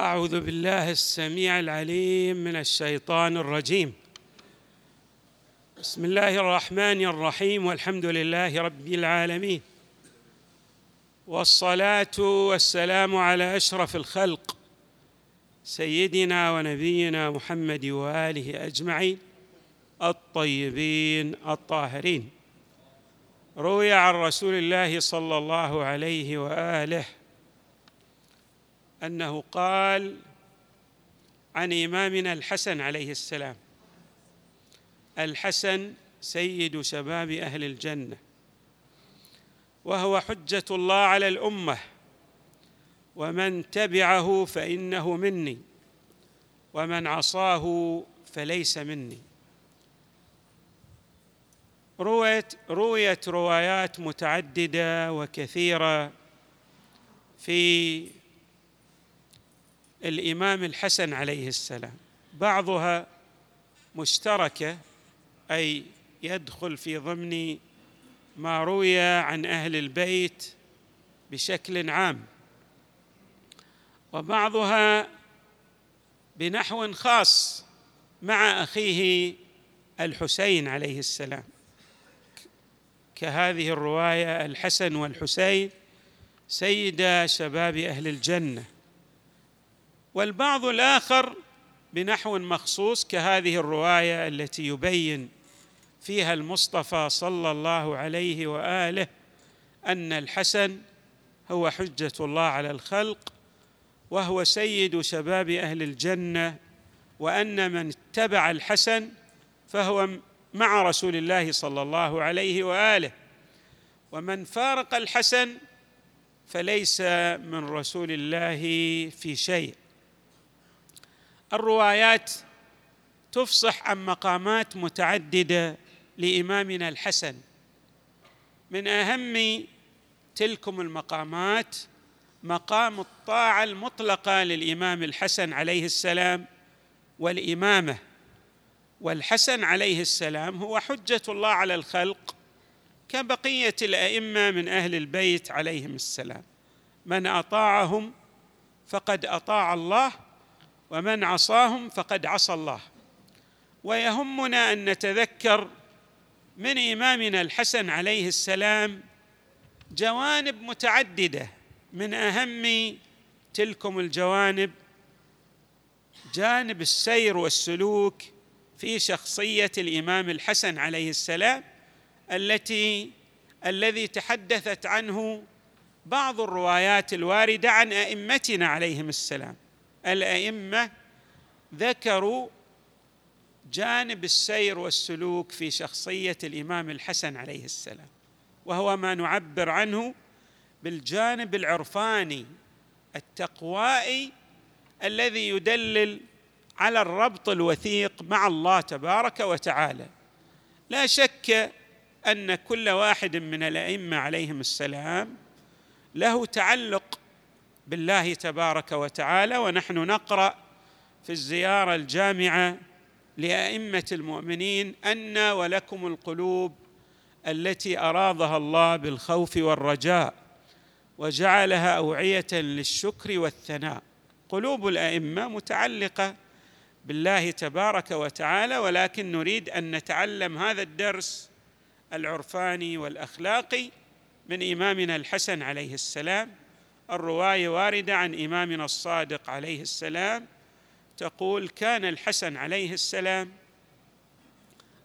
أعوذ بالله السميع العليم من الشيطان الرجيم. بسم الله الرحمن الرحيم والحمد لله رب العالمين. والصلاة والسلام على أشرف الخلق سيدنا ونبينا محمد وآله أجمعين الطيبين الطاهرين. روي عن رسول الله صلى الله عليه وآله أنه قال عن إمامنا الحسن عليه السلام الحسن سيد شباب أهل الجنة وهو حجة الله على الأمة ومن تبعه فإنه مني ومن عصاه فليس مني. رويت رويت روايات متعددة وكثيرة في الإمام الحسن عليه السلام. بعضها مشتركة أي يدخل في ضمن ما روي عن أهل البيت بشكل عام. وبعضها بنحو خاص مع أخيه الحسين عليه السلام. كهذه الرواية الحسن والحسين سيدا شباب أهل الجنة. والبعض الآخر بنحو مخصوص كهذه الرواية التي يبين فيها المصطفى صلى الله عليه وآله أن الحسن هو حجة الله على الخلق وهو سيد شباب أهل الجنة وأن من اتبع الحسن فهو مع رسول الله صلى الله عليه وآله. ومن فارق الحسن فليس من رسول الله في شيء. الروايات تفصح عن مقامات متعددة لإمامنا الحسن. من أهم تلكم المقامات مقام الطاعة المطلقة للإمام الحسن عليه السلام والإمامة. والحسن عليه السلام هو حجة الله على الخلق كبقية الأئمة من أهل البيت عليهم السلام. من أطاعهم فقد أطاع الله ومن عصاهم فقد عصى الله. ويهمنا أن نتذكر من إمامنا الحسن عليه السلام جوانب متعددة من أهم تلكم الجوانب جانب السير والسلوك في شخصية الإمام الحسن عليه السلام التي الذي تحدثت عنه بعض الروايات الواردة عن أئمتنا عليهم السلام. الأئمة ذكروا جانب السير والسلوك في شخصية الإمام الحسن عليه السلام وهو ما نعبر عنه بالجانب العرفاني التقوائي الذي يدلل على الربط الوثيق مع الله تبارك وتعالى. لا شك أن كل واحد من الأئمة عليهم السلام له تعلق بالله تبارك وتعالى ونحن نقرأ في الزيارة الجامعة لأئمة المؤمنين أن ولكم القلوب التي ارادها الله بالخوف والرجاء وجعلها أوعية للشكر والثناء. قلوب الأئمة متعلقة بالله تبارك وتعالى ولكن نريد أن نتعلم هذا الدرس العرفاني والأخلاقي من إمامنا الحسن عليه السلام. الرواية واردة عن إمامنا الصادق عليه السلام تقول كان الحسن عليه السلام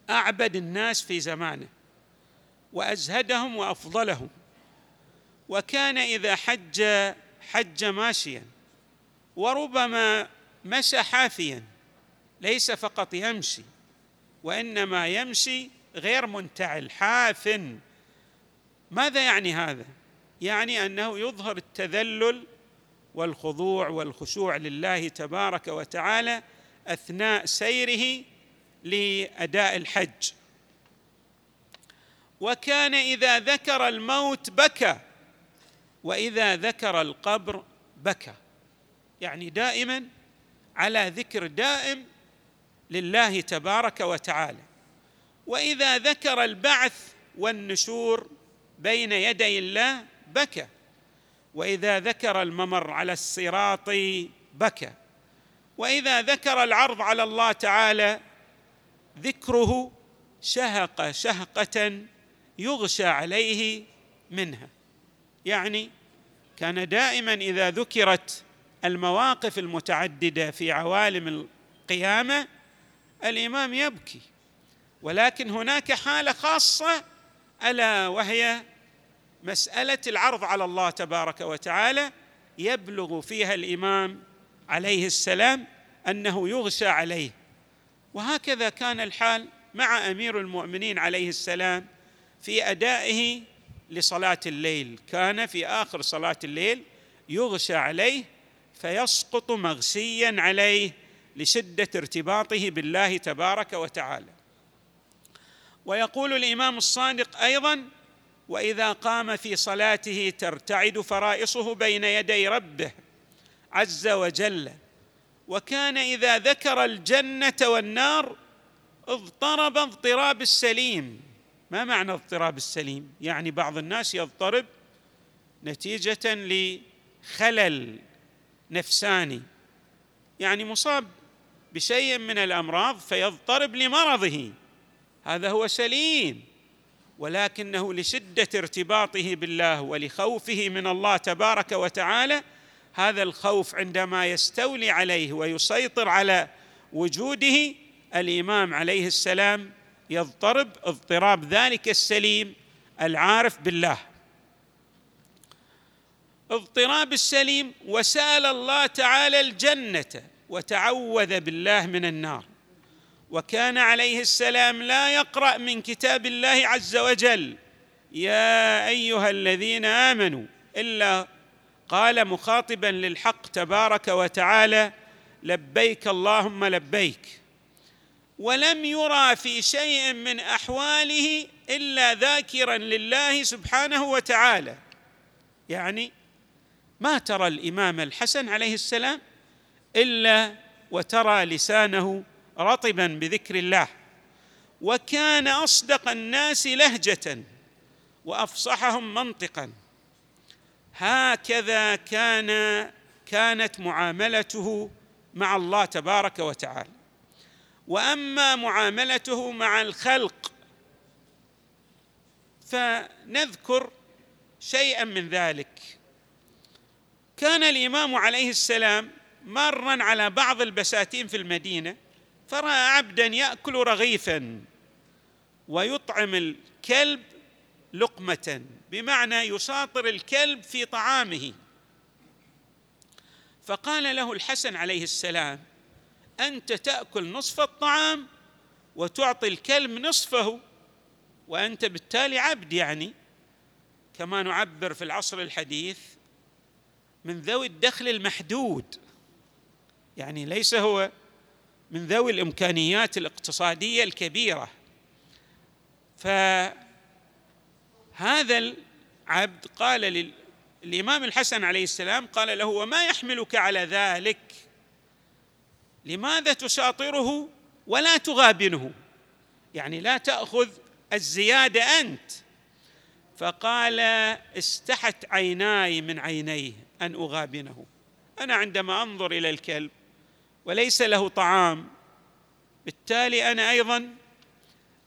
أعبد الناس في زمانه وأزهدهم وأفضلهم وكان إذا حج حج ماشيا وربما مشى حافيا ليس فقط يمشي وإنما يمشي غير منتعل حاف. ماذا يعني هذا؟ يعني أنه يظهر التذلل والخضوع والخشوع لله تبارك وتعالى أثناء سيره لأداء الحج. وكان إذا ذكر الموت بكى وإذا ذكر القبر بكى. يعني دائما على ذكر دائم لله تبارك وتعالى. وإذا ذكر البعث والنشور بين يدي الله بكى. وإذا ذكر الممر على الصراط بكى. وإذا ذكر العرض على الله تعالى ذكره شهق شهقة يغشى عليه منها. يعني كان دائما إذا ذكرت المواقف المتعددة في عوالم القيامة الإمام يبكي. ولكن هناك حالة خاصة ألا وهي مسألة العرض على الله تبارك وتعالى يبلغ فيها الإمام عليه السلام أنه يغشى عليه. وهكذا كان الحال مع أمير المؤمنين عليه السلام في أدائه لصلاة الليل. كان في آخر صلاة الليل يغشى عليه فيسقط مغشيا عليه لشدة ارتباطه بالله تبارك وتعالى. ويقول الإمام الصادق أيضا وإذا قام في صلاته ترتعد فرائصه بين يدي ربه عز وجل. وكان إذا ذكر الجنة والنار اضطرب اضطراب السليم. ما معنى اضطراب السليم؟ يعني بعض الناس يضطرب نتيجة لخلل نفساني. يعني مصاب بشيء من الأمراض فيضطرب لمرضه. هذا هو سليم. ولكنه لشدة ارتباطه بالله ولخوفه من الله تبارك وتعالى هذا الخوف عندما يستولي عليه ويسيطر على وجوده الإمام عليه السلام يضطرب اضطراب ذلك السليم العارف بالله. اضطراب السليم وسأل الله تعالى الجنة وتعوذ بالله من النار. وكان عليه السلام لا يقرأ من كتاب الله عز وجل. يا أيها الذين آمنوا إلا قال مخاطبا للحق تبارك وتعالى لبيك اللهم لبيك. ولم يرى في شيء من أحواله إلا ذاكرا لله سبحانه وتعالى. يعني ما ترى الإمام الحسن عليه السلام إلا وترى لسانه رطبا بذكر الله وكان أصدق الناس لهجة وأفصحهم منطقا. هكذا كان كانت معاملته مع الله تبارك وتعالى. وأما معاملته مع الخلق فنذكر شيئا من ذلك. كان الإمام عليه السلام مارا على بعض البساتين في المدينة فراى عبدا ياكل رغيفا ويطعم الكلب لقمه بمعنى يساطر الكلب في طعامه. فقال له الحسن عليه السلام انت تاكل نصف الطعام وتعطي الكلب نصفه وانت بالتالي عبد يعني. كما نعبر في العصر الحديث من ذوي الدخل المحدود يعني ليس هو من ذوي الإمكانيات الاقتصادية الكبيرة. فهذا العبد قال للامام الحسن عليه السلام قال له وما يحملك على ذلك؟ لماذا تساطره ولا تغابنه؟ يعني لا تأخذ الزيادة أنت. فقال استحت عيناي من عينيه أن أغابنه. أنا عندما أنظر إلى الكلب وليس له طعام. بالتالي أنا أيضا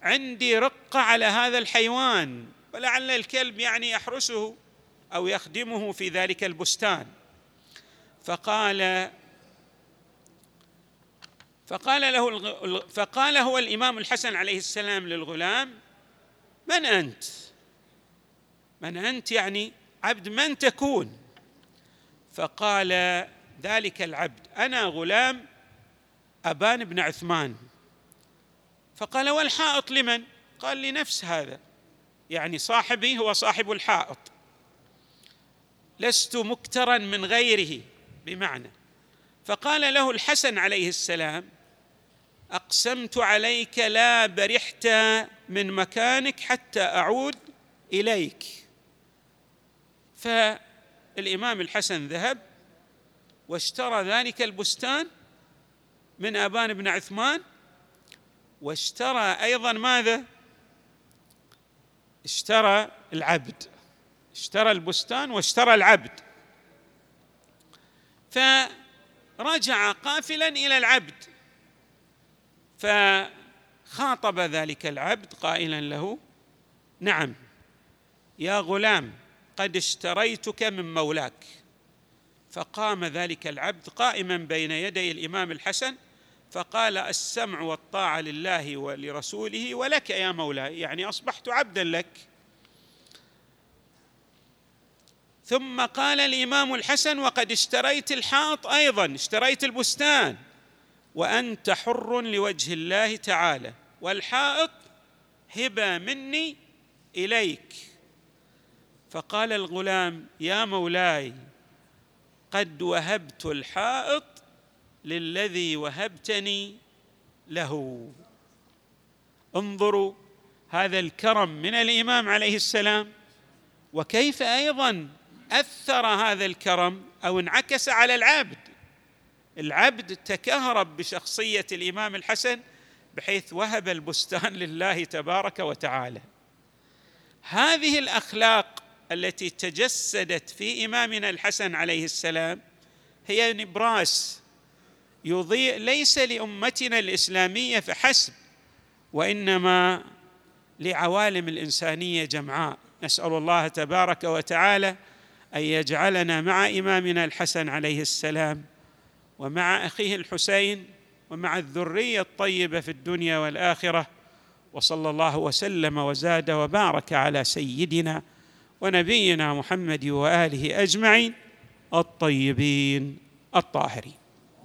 عندي رقه على هذا الحيوان ولعل الكلب يعني يحرسه أو يخدمه في ذلك البستان. فقال فقال له فقال هو الإمام الحسن عليه السلام للغلام من أنت؟ من أنت يعني عبد من تكون؟ فقال ذلك العبد. أنا غلام أبان بن عثمان. فقال والحائط لمن؟ قال لنفس هذا. يعني صاحبي هو صاحب الحائط. لست مكترا من غيره بمعنى. فقال له الحسن عليه السلام أقسمت عليك لا برحت من مكانك حتى أعود إليك. فالإمام الحسن ذهب واشترى ذلك البستان من أبان بن عثمان واشترى أيضا ماذا؟ اشترى العبد اشترى البستان واشترى العبد. رجع قافلا إلى العبد فخاطب ذلك العبد قائلا له نعم يا غلام قد اشتريتك من مولاك. فقام ذلك العبد قائما بين يدي الإمام الحسن فقال السمع والطاعة لله ولرسوله ولك يا مولاي يعني أصبحت عبدا لك. ثم قال الإمام الحسن وقد اشتريت الحاط أيضا اشتريت البستان وأنت حر لوجه الله تعالى والحائط هبة مني إليك. فقال الغلام يا مولاي قد وهبت الحائط للذي وهبتني له. انظروا هذا الكرم من الإمام عليه السلام وكيف أيضا أثر هذا الكرم أو انعكس على العبد. العبد تكهرب بشخصية الإمام الحسن بحيث وهب البستان لله تبارك وتعالى. هذه الأخلاق التي تجسدت في إمامنا الحسن عليه السلام هي نبراس يضيء ليس لأمتنا الإسلامية فحسب وإنما لعوالم الإنسانية جمعاء. نسأل الله تبارك وتعالى أن يجعلنا مع إمامنا الحسن عليه السلام ومع أخيه الحسين ومع الذرية الطيبة في الدنيا والآخرة وصلى الله وسلم وزاد وبارك على سيدنا ونبينا محمد وآله أجمعين الطيبين الطاهرين.